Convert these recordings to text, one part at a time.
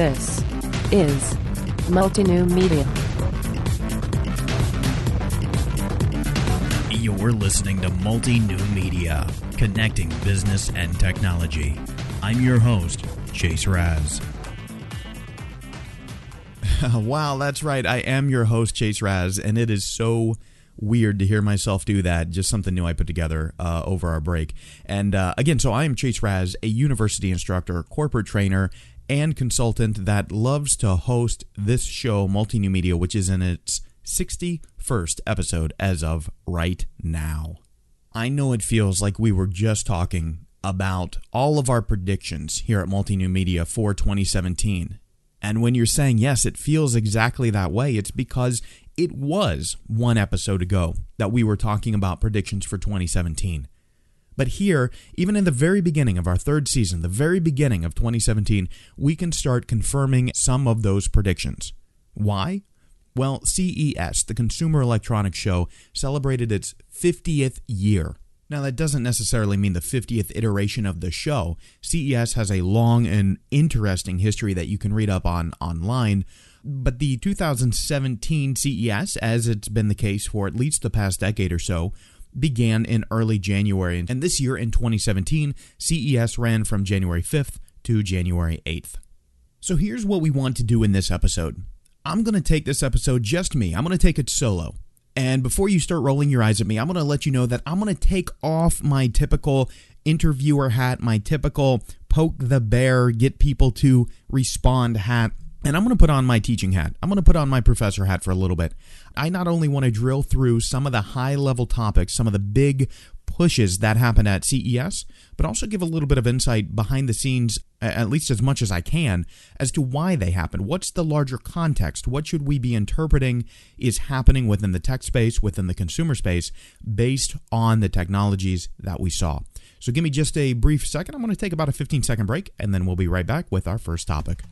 This is Multinew Media. You're listening to Multi New Media, connecting business and technology. I'm your host, Chase Raz. wow, that's right. I am your host, Chase Raz, and it is so weird to hear myself do that. Just something new I put together uh, over our break. And uh, again, so I am Chase Raz, a university instructor, corporate trainer, and consultant that loves to host this show, Multi New Media, which is in its 61st episode as of right now. I know it feels like we were just talking about all of our predictions here at Multi New Media for 2017. And when you're saying yes, it feels exactly that way, it's because it was one episode ago that we were talking about predictions for 2017. But here, even in the very beginning of our third season, the very beginning of 2017, we can start confirming some of those predictions. Why? Well, CES, the Consumer Electronics Show, celebrated its 50th year. Now, that doesn't necessarily mean the 50th iteration of the show. CES has a long and interesting history that you can read up on online. But the 2017 CES, as it's been the case for at least the past decade or so, began in early January. And this year in 2017, CES ran from January 5th to January 8th. So here's what we want to do in this episode I'm going to take this episode just me, I'm going to take it solo. And before you start rolling your eyes at me, I'm going to let you know that I'm going to take off my typical interviewer hat, my typical poke the bear, get people to respond hat. And I'm going to put on my teaching hat. I'm going to put on my professor hat for a little bit. I not only want to drill through some of the high level topics, some of the big pushes that happen at CES, but also give a little bit of insight behind the scenes, at least as much as I can, as to why they happen. What's the larger context? What should we be interpreting is happening within the tech space, within the consumer space, based on the technologies that we saw? So give me just a brief second. I'm going to take about a 15 second break, and then we'll be right back with our first topic.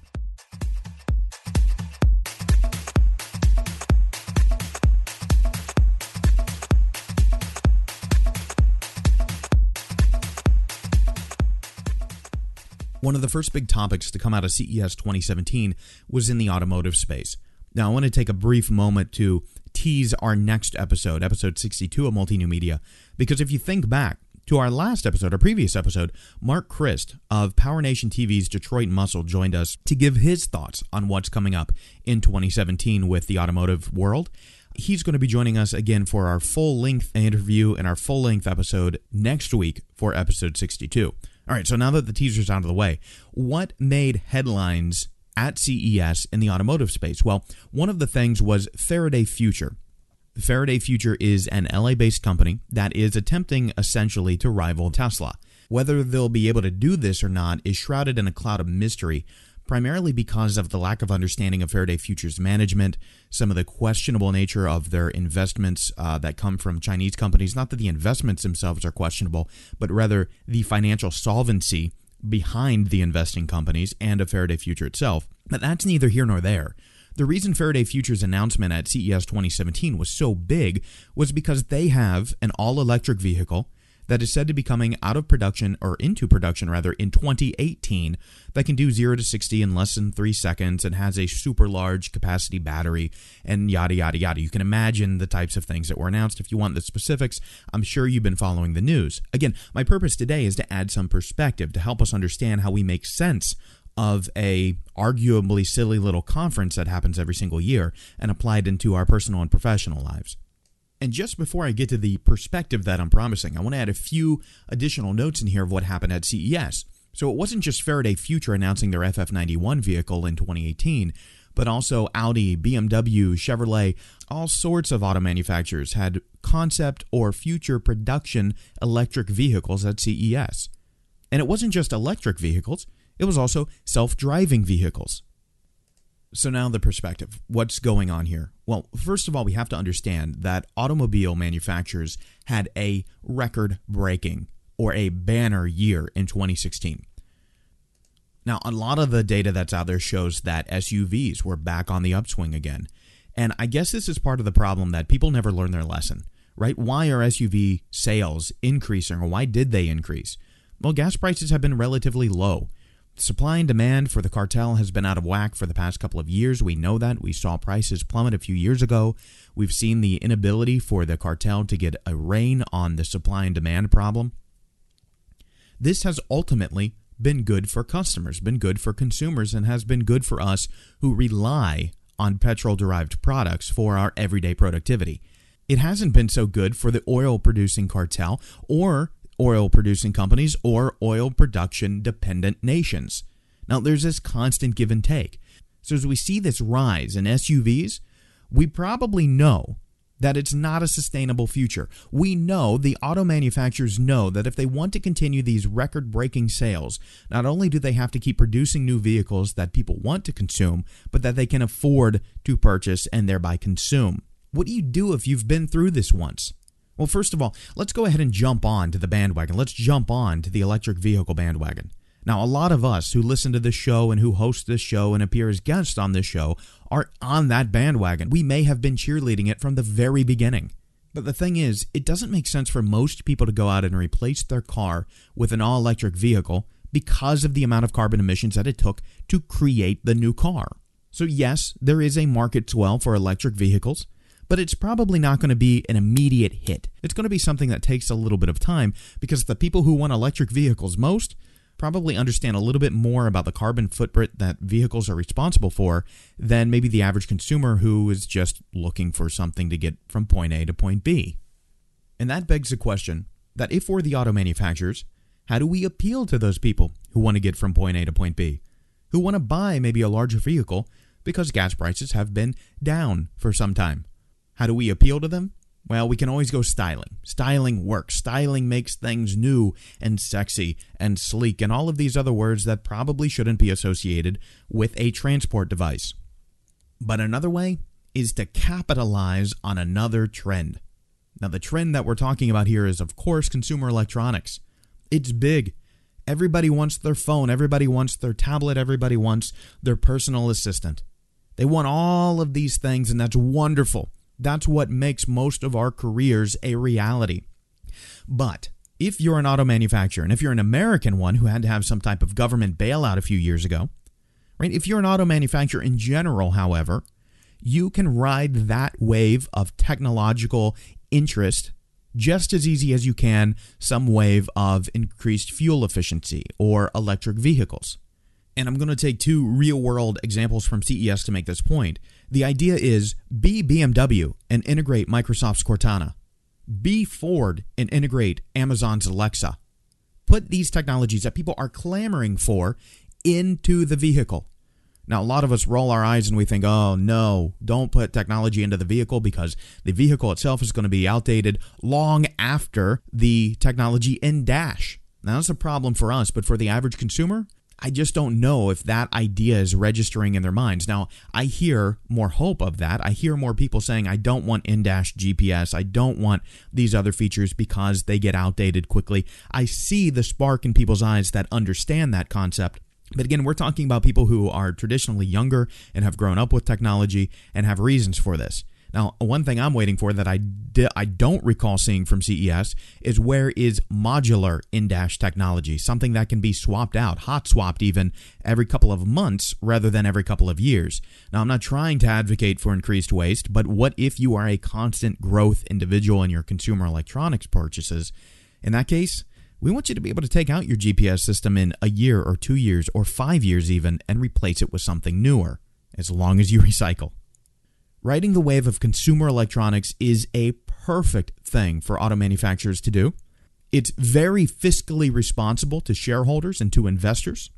One of the first big topics to come out of CES 2017 was in the automotive space. Now, I want to take a brief moment to tease our next episode, episode 62 of Multi New Media, because if you think back to our last episode, our previous episode, Marc Christ of Power Nation TV's Detroit Muscle joined us to give his thoughts on what's coming up in 2017 with the automotive world. He's going to be joining us again for our full length interview and our full length episode next week for episode 62. All right, so now that the teaser's out of the way, what made headlines at CES in the automotive space? Well, one of the things was Faraday Future. Faraday Future is an LA based company that is attempting essentially to rival Tesla. Whether they'll be able to do this or not is shrouded in a cloud of mystery, primarily because of the lack of understanding of Faraday Future's management, some of the questionable nature of their investments uh, that come from Chinese companies. Not that the investments themselves are questionable, but rather the financial solvency behind the investing companies and of Faraday Future itself. But that's neither here nor there. The reason Faraday Future's announcement at CES 2017 was so big was because they have an all electric vehicle that is said to be coming out of production or into production rather in 2018 that can do 0 to 60 in less than 3 seconds and has a super large capacity battery and yada yada yada. You can imagine the types of things that were announced. If you want the specifics, I'm sure you've been following the news. Again, my purpose today is to add some perspective to help us understand how we make sense of a arguably silly little conference that happens every single year and applied into our personal and professional lives. And just before I get to the perspective that I'm promising, I want to add a few additional notes in here of what happened at CES. So it wasn't just Faraday Future announcing their FF91 vehicle in 2018, but also Audi, BMW, Chevrolet, all sorts of auto manufacturers had concept or future production electric vehicles at CES. And it wasn't just electric vehicles, it was also self driving vehicles. So now the perspective. What's going on here? Well, first of all, we have to understand that automobile manufacturers had a record breaking or a banner year in 2016. Now, a lot of the data that's out there shows that SUVs were back on the upswing again. And I guess this is part of the problem that people never learn their lesson, right? Why are SUV sales increasing or why did they increase? Well, gas prices have been relatively low. Supply and demand for the cartel has been out of whack for the past couple of years. We know that. We saw prices plummet a few years ago. We've seen the inability for the cartel to get a rein on the supply and demand problem. This has ultimately been good for customers, been good for consumers, and has been good for us who rely on petrol derived products for our everyday productivity. It hasn't been so good for the oil producing cartel or oil producing companies or oil production dependent nations. Now, there's this constant give and take. So, as we see this rise in SUVs, we probably know that it's not a sustainable future. We know the auto manufacturers know that if they want to continue these record breaking sales, not only do they have to keep producing new vehicles that people want to consume, but that they can afford to purchase and thereby consume. What do you do if you've been through this once? Well, first of all, let's go ahead and jump on to the bandwagon. Let's jump on to the electric vehicle bandwagon. Now, a lot of us who listen to this show and who host this show and appear as guests on this show are on that bandwagon. We may have been cheerleading it from the very beginning. But the thing is, it doesn't make sense for most people to go out and replace their car with an all electric vehicle because of the amount of carbon emissions that it took to create the new car. So, yes, there is a market swell for electric vehicles but it's probably not going to be an immediate hit. It's going to be something that takes a little bit of time because the people who want electric vehicles most probably understand a little bit more about the carbon footprint that vehicles are responsible for than maybe the average consumer who is just looking for something to get from point A to point B. And that begs the question that if we're the auto manufacturers, how do we appeal to those people who want to get from point A to point B, who want to buy maybe a larger vehicle because gas prices have been down for some time? How do we appeal to them? Well, we can always go styling. Styling works. Styling makes things new and sexy and sleek and all of these other words that probably shouldn't be associated with a transport device. But another way is to capitalize on another trend. Now, the trend that we're talking about here is, of course, consumer electronics. It's big. Everybody wants their phone, everybody wants their tablet, everybody wants their personal assistant. They want all of these things, and that's wonderful. That's what makes most of our careers a reality. But if you're an auto manufacturer, and if you're an American one who had to have some type of government bailout a few years ago, right? If you're an auto manufacturer in general, however, you can ride that wave of technological interest just as easy as you can some wave of increased fuel efficiency or electric vehicles. And I'm going to take two real world examples from CES to make this point. The idea is be BMW and integrate Microsoft's Cortana. Be Ford and integrate Amazon's Alexa. Put these technologies that people are clamoring for into the vehicle. Now, a lot of us roll our eyes and we think, oh no, don't put technology into the vehicle because the vehicle itself is going to be outdated long after the technology in Dash. Now, that's a problem for us, but for the average consumer, I just don't know if that idea is registering in their minds. Now, I hear more hope of that. I hear more people saying, I don't want in dash GPS. I don't want these other features because they get outdated quickly. I see the spark in people's eyes that understand that concept. But again, we're talking about people who are traditionally younger and have grown up with technology and have reasons for this. Now, one thing I'm waiting for that I di- I don't recall seeing from CES is where is modular in-dash technology, something that can be swapped out, hot swapped even every couple of months rather than every couple of years. Now, I'm not trying to advocate for increased waste, but what if you are a constant growth individual in your consumer electronics purchases? In that case, we want you to be able to take out your GPS system in a year or 2 years or 5 years even and replace it with something newer as long as you recycle. Riding the wave of consumer electronics is a perfect thing for auto manufacturers to do. It's very fiscally responsible to shareholders and to investors,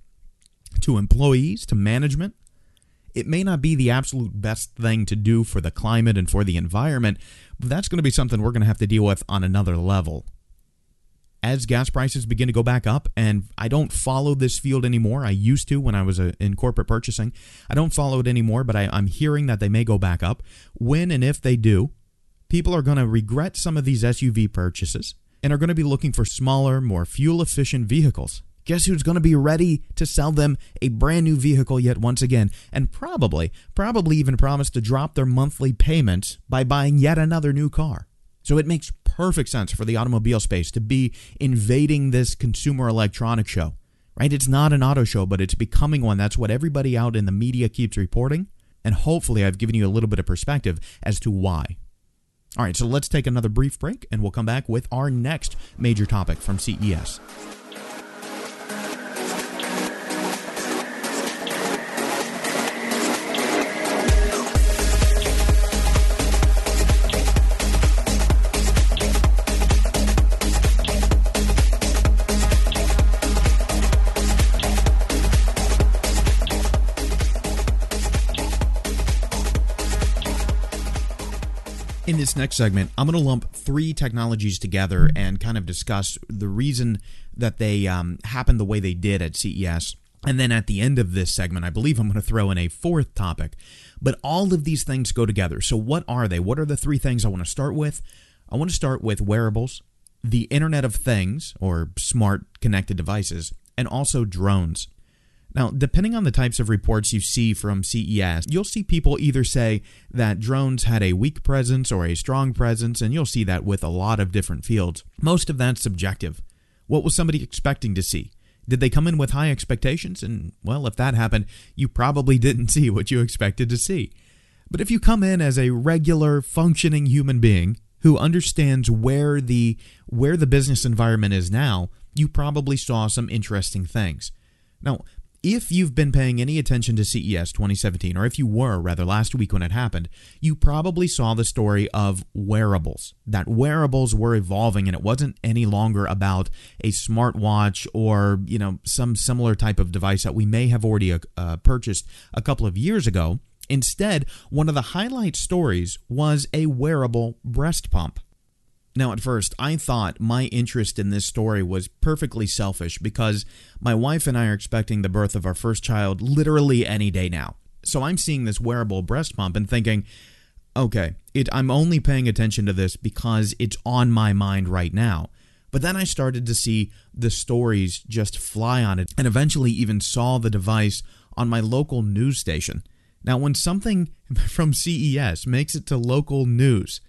to employees, to management. It may not be the absolute best thing to do for the climate and for the environment, but that's going to be something we're going to have to deal with on another level as gas prices begin to go back up, and I don't follow this field anymore. I used to when I was uh, in corporate purchasing. I don't follow it anymore, but I, I'm hearing that they may go back up. When and if they do, people are going to regret some of these SUV purchases and are going to be looking for smaller, more fuel efficient vehicles. Guess who's going to be ready to sell them a brand new vehicle yet once again, and probably, probably even promise to drop their monthly payments by buying yet another new car? So it makes perfect sense for the automobile space to be invading this consumer electronics show. right? It's not an auto show, but it's becoming one. That's what everybody out in the media keeps reporting. And hopefully, I've given you a little bit of perspective as to why. All right, so let's take another brief break and we'll come back with our next major topic from CES. In this next segment, I'm going to lump three technologies together and kind of discuss the reason that they um, happened the way they did at CES. And then at the end of this segment, I believe I'm going to throw in a fourth topic. But all of these things go together. So, what are they? What are the three things I want to start with? I want to start with wearables, the Internet of Things, or smart connected devices, and also drones. Now, depending on the types of reports you see from CES, you'll see people either say that drones had a weak presence or a strong presence, and you'll see that with a lot of different fields. Most of that's subjective. What was somebody expecting to see? Did they come in with high expectations? And, well, if that happened, you probably didn't see what you expected to see. But if you come in as a regular, functioning human being who understands where the where the business environment is now, you probably saw some interesting things. Now, if you've been paying any attention to CES 2017, or if you were, rather, last week when it happened, you probably saw the story of wearables. That wearables were evolving and it wasn't any longer about a smartwatch or, you know, some similar type of device that we may have already uh, purchased a couple of years ago. Instead, one of the highlight stories was a wearable breast pump. Now, at first, I thought my interest in this story was perfectly selfish because my wife and I are expecting the birth of our first child literally any day now. So I'm seeing this wearable breast pump and thinking, okay, it, I'm only paying attention to this because it's on my mind right now. But then I started to see the stories just fly on it and eventually even saw the device on my local news station. Now, when something from CES makes it to local news,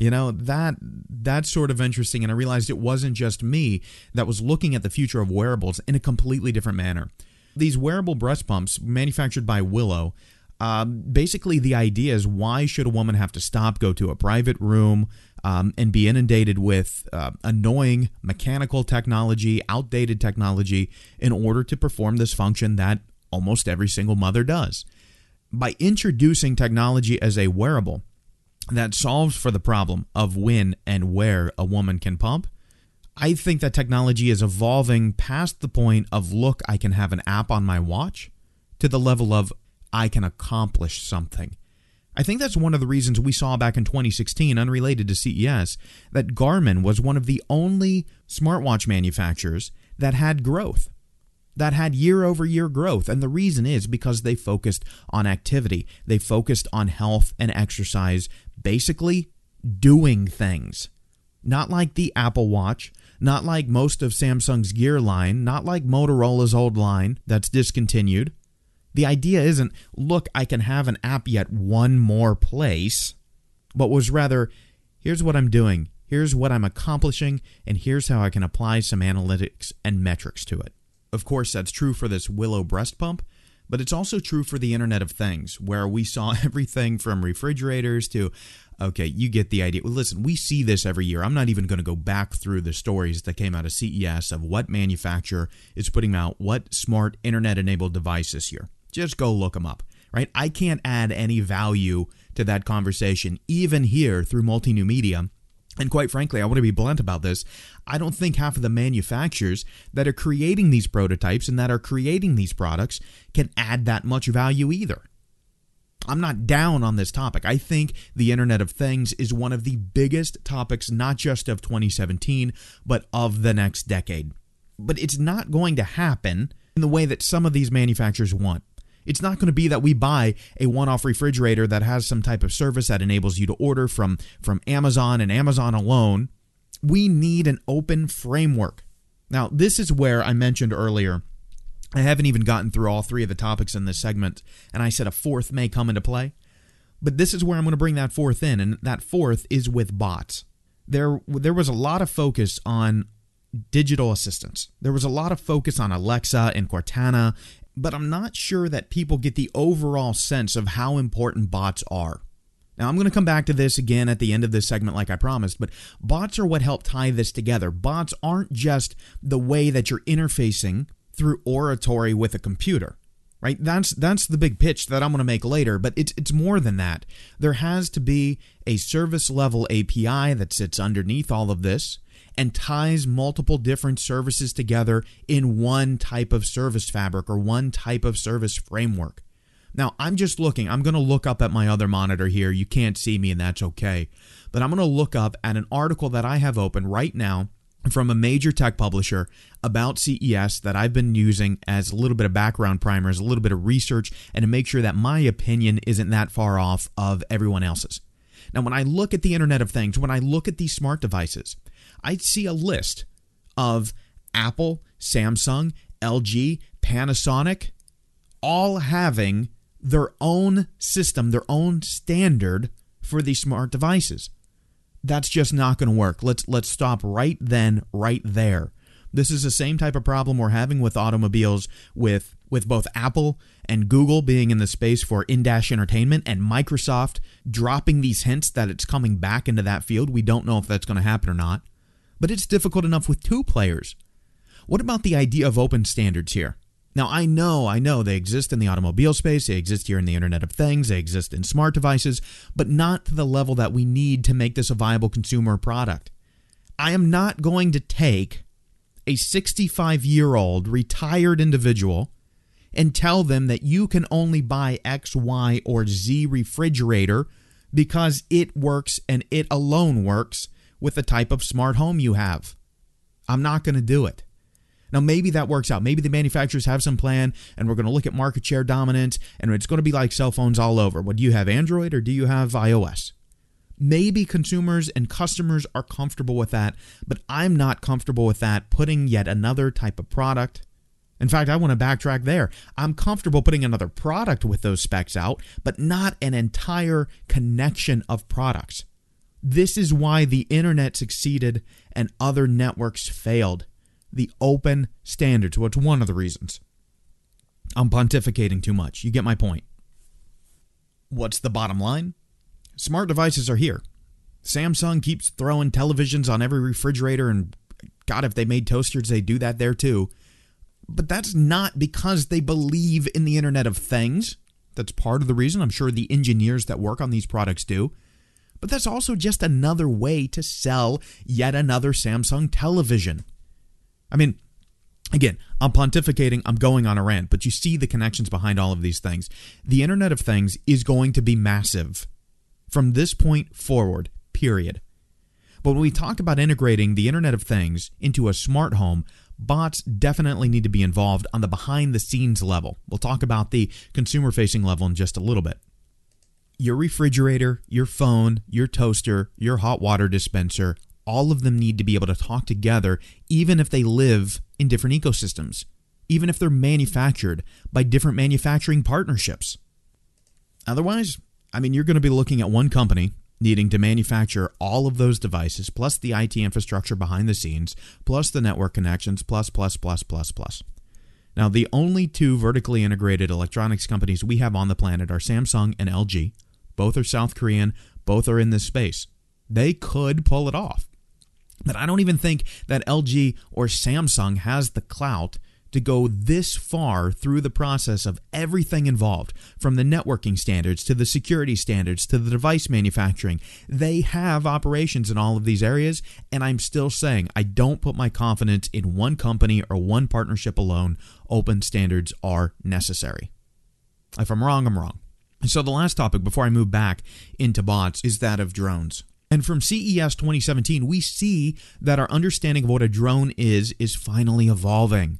you know, that that's sort of interesting and I realized it wasn't just me that was looking at the future of wearables in a completely different manner. These wearable breast pumps manufactured by Willow um, basically, the idea is why should a woman have to stop, go to a private room, um, and be inundated with uh, annoying mechanical technology, outdated technology, in order to perform this function that almost every single mother does? By introducing technology as a wearable, that solves for the problem of when and where a woman can pump. I think that technology is evolving past the point of, look, I can have an app on my watch, to the level of, I can accomplish something. I think that's one of the reasons we saw back in 2016, unrelated to CES, that Garmin was one of the only smartwatch manufacturers that had growth that had year over year growth. And the reason is because they focused on activity, they focused on health and exercise, basically doing things. Not like the Apple Watch, not like most of Samsung's Gear line, not like Motorola's old line that's discontinued. The idea isn't, look, I can have an app yet one more place, but was rather, here's what I'm doing, here's what I'm accomplishing, and here's how I can apply some analytics and metrics to it. Of course, that's true for this Willow breast pump, but it's also true for the Internet of Things, where we saw everything from refrigerators to, okay, you get the idea. Well, listen, we see this every year. I'm not even going to go back through the stories that came out of CES of what manufacturer is putting out what smart internet enabled device this year. Just go look them up, right? I can't add any value to that conversation, even here through multi new media and quite frankly, I want to be blunt about this. I don't think half of the manufacturers that are creating these prototypes and that are creating these products can add that much value either. I'm not down on this topic. I think the Internet of Things is one of the biggest topics, not just of 2017, but of the next decade. But it's not going to happen in the way that some of these manufacturers want. It's not going to be that we buy a one-off refrigerator that has some type of service that enables you to order from from Amazon and Amazon alone. We need an open framework. Now, this is where I mentioned earlier I haven't even gotten through all three of the topics in this segment, and I said a fourth may come into play. But this is where I'm going to bring that fourth in, and that fourth is with bots. There, there was a lot of focus on digital assistants. There was a lot of focus on Alexa and Cortana, but I'm not sure that people get the overall sense of how important bots are. Now, I'm going to come back to this again at the end of this segment, like I promised, but bots are what help tie this together. Bots aren't just the way that you're interfacing through oratory with a computer right that's that's the big pitch that i'm going to make later but it's it's more than that there has to be a service level api that sits underneath all of this and ties multiple different services together in one type of service fabric or one type of service framework. Now i'm just looking. I'm going to look up at my other monitor here. You can't see me and that's okay. But i'm going to look up at an article that i have open right now from a major tech publisher about CES that I've been using as a little bit of background primer, as a little bit of research, and to make sure that my opinion isn't that far off of everyone else's. Now, when I look at the Internet of Things, when I look at these smart devices, I see a list of Apple, Samsung, LG, Panasonic, all having their own system, their own standard for these smart devices that's just not going to work. Let's let's stop right then, right there. This is the same type of problem we're having with automobiles with with both Apple and Google being in the space for in-dash entertainment and Microsoft dropping these hints that it's coming back into that field. We don't know if that's going to happen or not. But it's difficult enough with two players. What about the idea of open standards here? Now, I know, I know they exist in the automobile space, they exist here in the Internet of Things, they exist in smart devices, but not to the level that we need to make this a viable consumer product. I am not going to take a 65 year old retired individual and tell them that you can only buy X, Y, or Z refrigerator because it works and it alone works with the type of smart home you have. I'm not going to do it. Now, maybe that works out. Maybe the manufacturers have some plan and we're going to look at market share dominance and it's going to be like cell phones all over. What do you have, Android or do you have iOS? Maybe consumers and customers are comfortable with that, but I'm not comfortable with that putting yet another type of product. In fact, I want to backtrack there. I'm comfortable putting another product with those specs out, but not an entire connection of products. This is why the internet succeeded and other networks failed the open standards. What's well, one of the reasons? I'm pontificating too much. You get my point. What's the bottom line? Smart devices are here. Samsung keeps throwing televisions on every refrigerator, and God, if they made toasters, they do that there too. But that's not because they believe in the Internet of Things. That's part of the reason. I'm sure the engineers that work on these products do. But that's also just another way to sell yet another Samsung television. I mean, again, I'm pontificating, I'm going on a rant, but you see the connections behind all of these things. The Internet of Things is going to be massive from this point forward, period. But when we talk about integrating the Internet of Things into a smart home, bots definitely need to be involved on the behind the scenes level. We'll talk about the consumer facing level in just a little bit. Your refrigerator, your phone, your toaster, your hot water dispenser, all of them need to be able to talk together, even if they live in different ecosystems, even if they're manufactured by different manufacturing partnerships. Otherwise, I mean, you're going to be looking at one company needing to manufacture all of those devices, plus the IT infrastructure behind the scenes, plus the network connections, plus, plus, plus, plus, plus. Now, the only two vertically integrated electronics companies we have on the planet are Samsung and LG. Both are South Korean, both are in this space. They could pull it off. But I don't even think that LG or Samsung has the clout to go this far through the process of everything involved, from the networking standards to the security standards to the device manufacturing. They have operations in all of these areas, and I'm still saying I don't put my confidence in one company or one partnership alone. Open standards are necessary. If I'm wrong, I'm wrong. So, the last topic before I move back into bots is that of drones. And from CES 2017, we see that our understanding of what a drone is is finally evolving.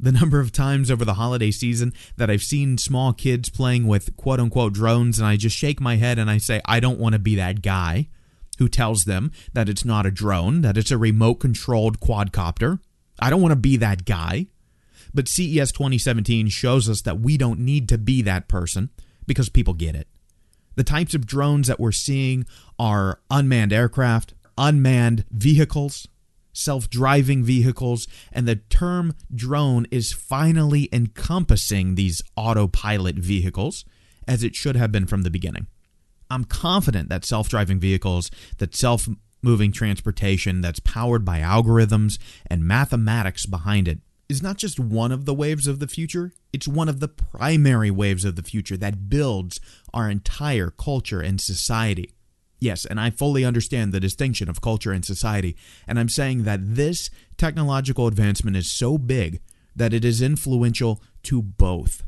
The number of times over the holiday season that I've seen small kids playing with quote unquote drones, and I just shake my head and I say, I don't want to be that guy who tells them that it's not a drone, that it's a remote controlled quadcopter. I don't want to be that guy. But CES 2017 shows us that we don't need to be that person because people get it. The types of drones that we're seeing are unmanned aircraft, unmanned vehicles, self driving vehicles, and the term drone is finally encompassing these autopilot vehicles as it should have been from the beginning. I'm confident that self driving vehicles, that self moving transportation that's powered by algorithms and mathematics behind it is not just one of the waves of the future, it's one of the primary waves of the future that builds our entire culture and society. Yes, and I fully understand the distinction of culture and society, and I'm saying that this technological advancement is so big that it is influential to both.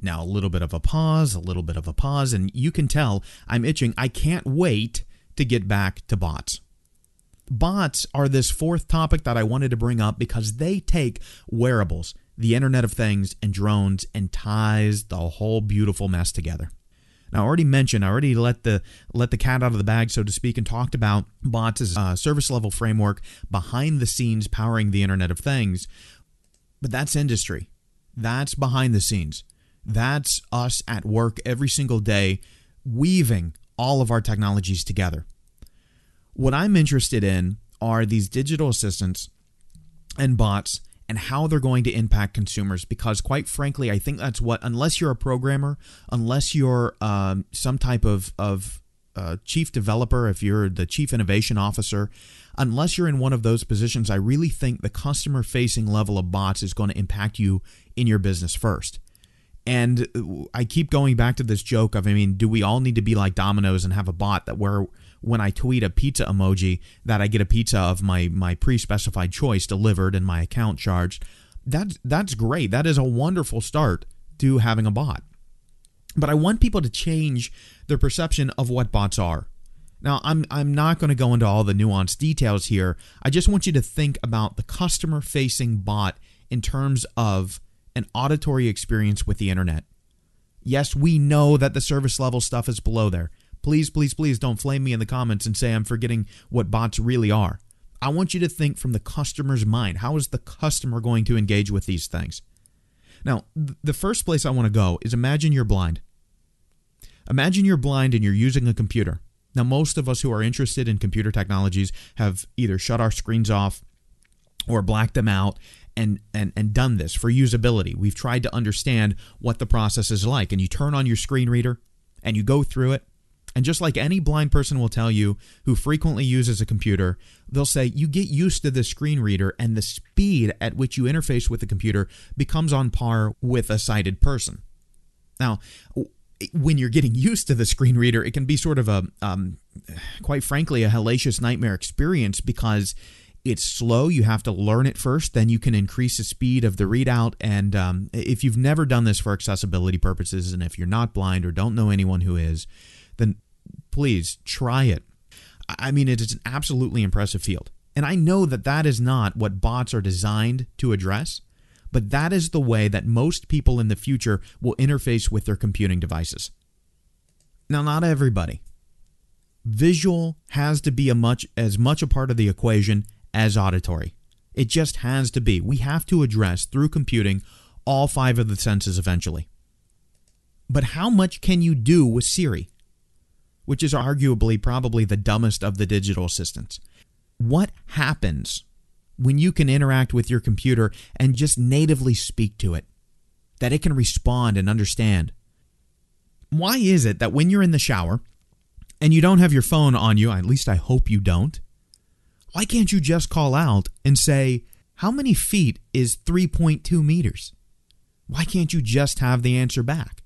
Now, a little bit of a pause, a little bit of a pause, and you can tell I'm itching. I can't wait to get back to bots. Bots are this fourth topic that I wanted to bring up because they take wearables, the Internet of Things, and drones and ties the whole beautiful mess together. Now, I already mentioned, I already let the let the cat out of the bag, so to speak, and talked about bots as a service level framework behind the scenes powering the Internet of Things. But that's industry. That's behind the scenes. That's us at work every single day, weaving all of our technologies together. What I'm interested in are these digital assistants and bots and how they're going to impact consumers because quite frankly i think that's what unless you're a programmer unless you're um, some type of, of uh, chief developer if you're the chief innovation officer unless you're in one of those positions i really think the customer facing level of bots is going to impact you in your business first and uh, I keep going back to this joke of, I mean, do we all need to be like Domino's and have a bot that where when I tweet a pizza emoji that I get a pizza of my my pre-specified choice delivered and my account charged. That's that's great. That is a wonderful start to having a bot. But I want people to change their perception of what bots are. Now, I'm I'm not going to go into all the nuanced details here. I just want you to think about the customer facing bot in terms of an auditory experience with the internet. Yes, we know that the service level stuff is below there. Please, please, please don't flame me in the comments and say I'm forgetting what bots really are. I want you to think from the customer's mind. How is the customer going to engage with these things? Now, the first place I want to go is imagine you're blind. Imagine you're blind and you're using a computer. Now, most of us who are interested in computer technologies have either shut our screens off or blacked them out and, and, and done this for usability. We've tried to understand what the process is like. And you turn on your screen reader and you go through it and just like any blind person will tell you who frequently uses a computer, they'll say you get used to the screen reader and the speed at which you interface with the computer becomes on par with a sighted person. Now, when you're getting used to the screen reader, it can be sort of a, um, quite frankly, a hellacious nightmare experience because it's slow. You have to learn it first. Then you can increase the speed of the readout. And um, if you've never done this for accessibility purposes, and if you're not blind or don't know anyone who is, then please try it. I mean, it is an absolutely impressive field. And I know that that is not what bots are designed to address, but that is the way that most people in the future will interface with their computing devices. Now, not everybody. Visual has to be much as much a part of the equation as auditory. It just has to be. We have to address through computing all five of the senses eventually. But how much can you do with Siri? which is arguably probably the dumbest of the digital assistants. What happens when you can interact with your computer and just natively speak to it? That it can respond and understand. Why is it that when you're in the shower and you don't have your phone on you, at least I hope you don't, why can't you just call out and say, How many feet is 3.2 meters? Why can't you just have the answer back?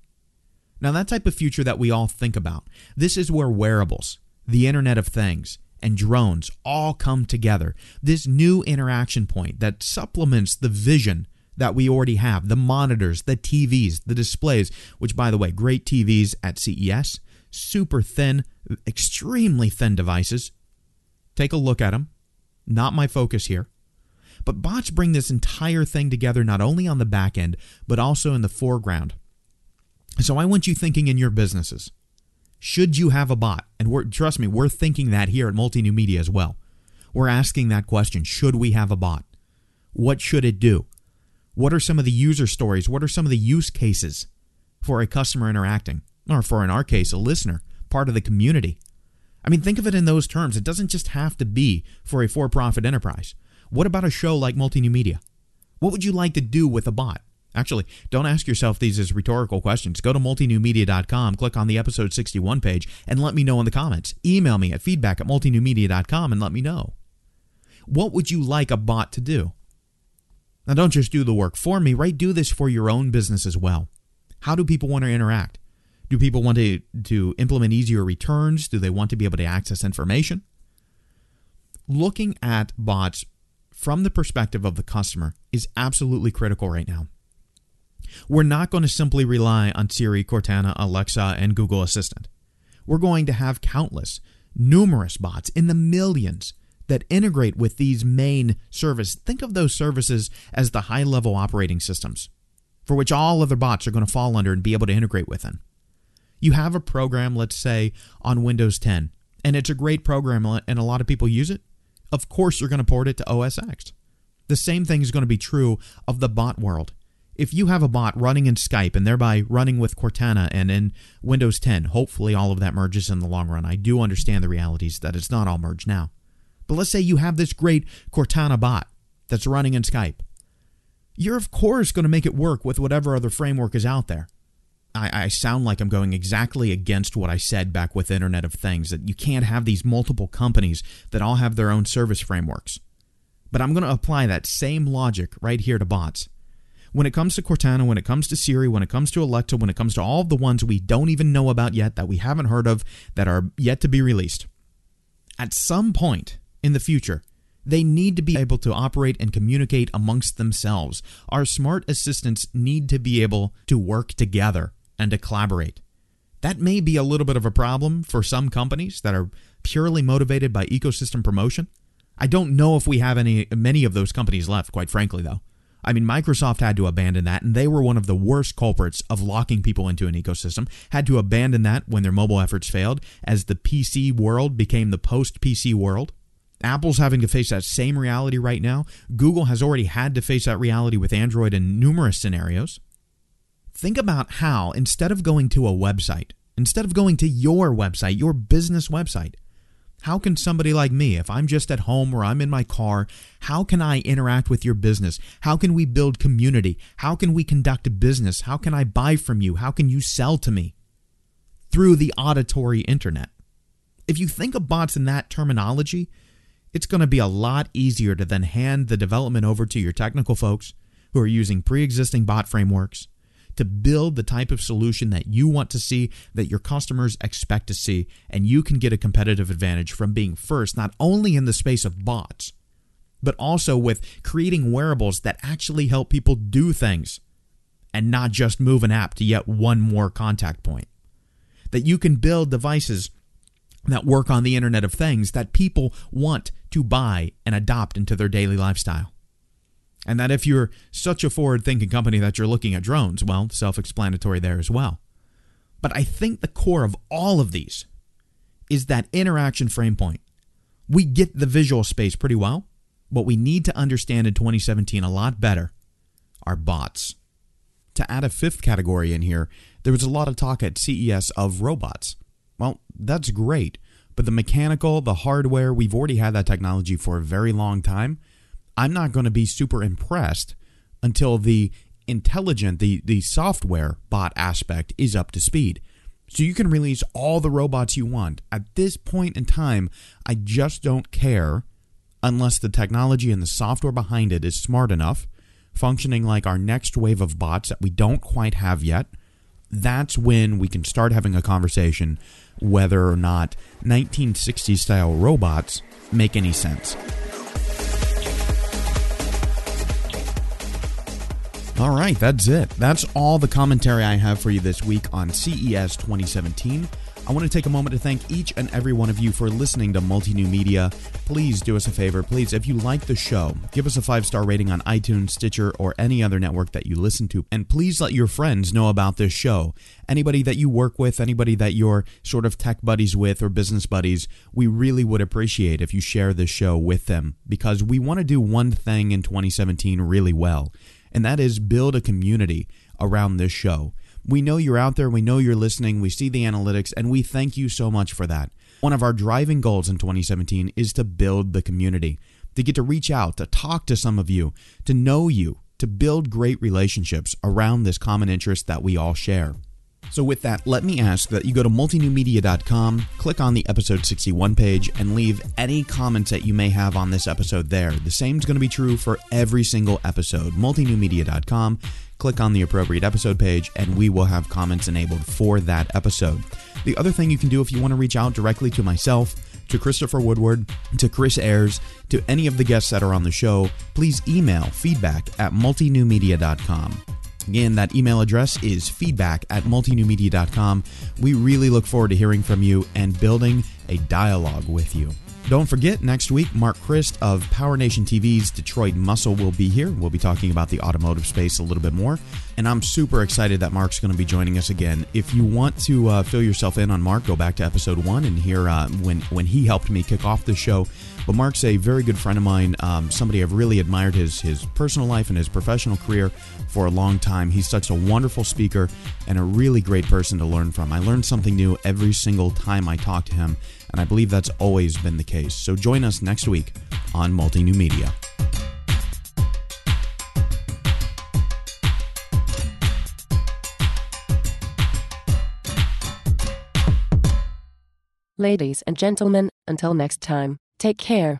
Now, that type of future that we all think about, this is where wearables, the Internet of Things, and drones all come together. This new interaction point that supplements the vision that we already have the monitors, the TVs, the displays, which, by the way, great TVs at CES, super thin, extremely thin devices. Take a look at them. Not my focus here. But bots bring this entire thing together not only on the back end, but also in the foreground. So I want you thinking in your businesses. Should you have a bot? And trust me, we're thinking that here at Multi New Media as well. We're asking that question Should we have a bot? What should it do? What are some of the user stories? What are some of the use cases for a customer interacting? Or for, in our case, a listener, part of the community? I mean, think of it in those terms. It doesn't just have to be for a for profit enterprise. What about a show like Multi New Media? What would you like to do with a bot? Actually, don't ask yourself these as rhetorical questions. Go to multinewmedia.com, click on the episode 61 page, and let me know in the comments. Email me at feedback at multinewmedia.com and let me know. What would you like a bot to do? Now, don't just do the work for me, right? Do this for your own business as well. How do people want to interact? Do people want to, to implement easier returns? Do they want to be able to access information? Looking at bots from the perspective of the customer is absolutely critical right now. We're not going to simply rely on Siri, Cortana, Alexa, and Google Assistant. We're going to have countless, numerous bots in the millions that integrate with these main services. Think of those services as the high level operating systems for which all other bots are going to fall under and be able to integrate within. You have a program, let's say, on Windows 10, and it's a great program uh, and a lot of people use it. Of course, you're going to port it to OS X. The same thing is going to be true of the bot world. If you have a bot running in Skype and thereby running with Cortana and in Windows 10, hopefully all of that merges in the long run. I do understand the realities that it's not all merged now. But let's say you have this great Cortana bot that's running in Skype. You're, of course, going to make it work with whatever other framework is out there. I, I, sound like I'm going exactly against what I said back with Internet of Things that you can't have these multiple companies that all have their own service frameworks. But I'm going to apply that same logic right here to bots. When it comes to Cortana, when it comes to Siri, when it comes to Alexa, when it comes to all the ones we don't even know about yet, that we haven't heard of, that are yet to be released, at some point in the future, they need to be able to operate and communicate amongst themselves. Our smart assistants need to be able to work together and to collaborate. That may be a little bit of a problem for some companies that are purely motivated by ecosystem promotion. I don't know if we have any many of those companies left, quite frankly though. I mean, Microsoft had to abandon that, and they were one of the worst culprits of locking people into an ecosystem. Had to abandon that when their mobile efforts failed, as the PC world became the post PC world. Apple's having to face that same reality right now. Google has already had to face that reality with Android in numerous scenarios. Think about how, instead of going to a website, instead of going to your website, your business website, how can somebody like me, if I'm just at home or I'm in my car, how can I interact with your business? How can we build community? How can we conduct business? How can I buy from you? How can you sell to me? Through the auditory internet. If you think of bots in that terminology, it's going to be a lot easier to then hand the development over to your technical folks who are using pre existing bot frameworks to build the type of solution that you want to see, that your customers expect to see, and you can get a competitive advantage from being first, not only in the space of bots, but also with creating wearables that actually help people do things and not just move an app to yet one more contact point. That you can build devices that work on the Internet of Things that people want to buy and adopt into their daily lifestyle. And that if you're such a forward thinking company that you're looking at drones, well, self explanatory there as well. But I think the core of all of these is that interaction frame point. We get the visual space pretty well. What we need to understand in 2017 a lot better are bots. To add a fifth category in here, there was a lot of talk at CES of robots. Well, that's great, but the mechanical, the hardware, we've already had that technology for a very long time. I'm not going to be super impressed until the intelligent, the, the software bot aspect is up to speed. So you can release all the robots you want. At this point in time, I just don't care unless the technology and the software behind it is smart enough, functioning like our next wave of bots that we don't quite have yet. That's when we can start having a conversation whether or not 1960s style robots make any sense. All right, that's it. That's all the commentary I have for you this week on CES 2017. I want to take a moment to thank each and every one of you for listening to Multi New Media. Please do us a favor. Please, if you like the show, give us a five star rating on iTunes, Stitcher, or any other network that you listen to. And please let your friends know about this show. Anybody that you work with, anybody that you're sort of tech buddies with or business buddies, we really would appreciate if you share this show with them because we want to do one thing in 2017 really well and that is build a community around this show. We know you're out there, we know you're listening, we see the analytics, and we thank you so much for that. One of our driving goals in 2017 is to build the community, to get to reach out, to talk to some of you, to know you, to build great relationships around this common interest that we all share. So, with that, let me ask that you go to multinewmedia.com, click on the episode 61 page, and leave any comments that you may have on this episode there. The same is going to be true for every single episode. Multinewmedia.com, click on the appropriate episode page, and we will have comments enabled for that episode. The other thing you can do if you want to reach out directly to myself, to Christopher Woodward, to Chris Ayers, to any of the guests that are on the show, please email feedback at multinewmedia.com. Again, that email address is feedback at multinewmedia.com. We really look forward to hearing from you and building a dialogue with you. Don't forget, next week, Marc Christ of Power Nation TV's Detroit Muscle will be here. We'll be talking about the automotive space a little bit more. And I'm super excited that Marc's going to be joining us again. If you want to uh, fill yourself in on Marc, go back to episode one and hear uh, when, when he helped me kick off the show. But Marc's a very good friend of mine, um, somebody I've really admired his, his personal life and his professional career for a long time. He's such a wonderful speaker and a really great person to learn from. I learn something new every single time I talk to him and I believe that's always been the case. So join us next week on Multi New Media. Ladies and gentlemen, until next time, take care.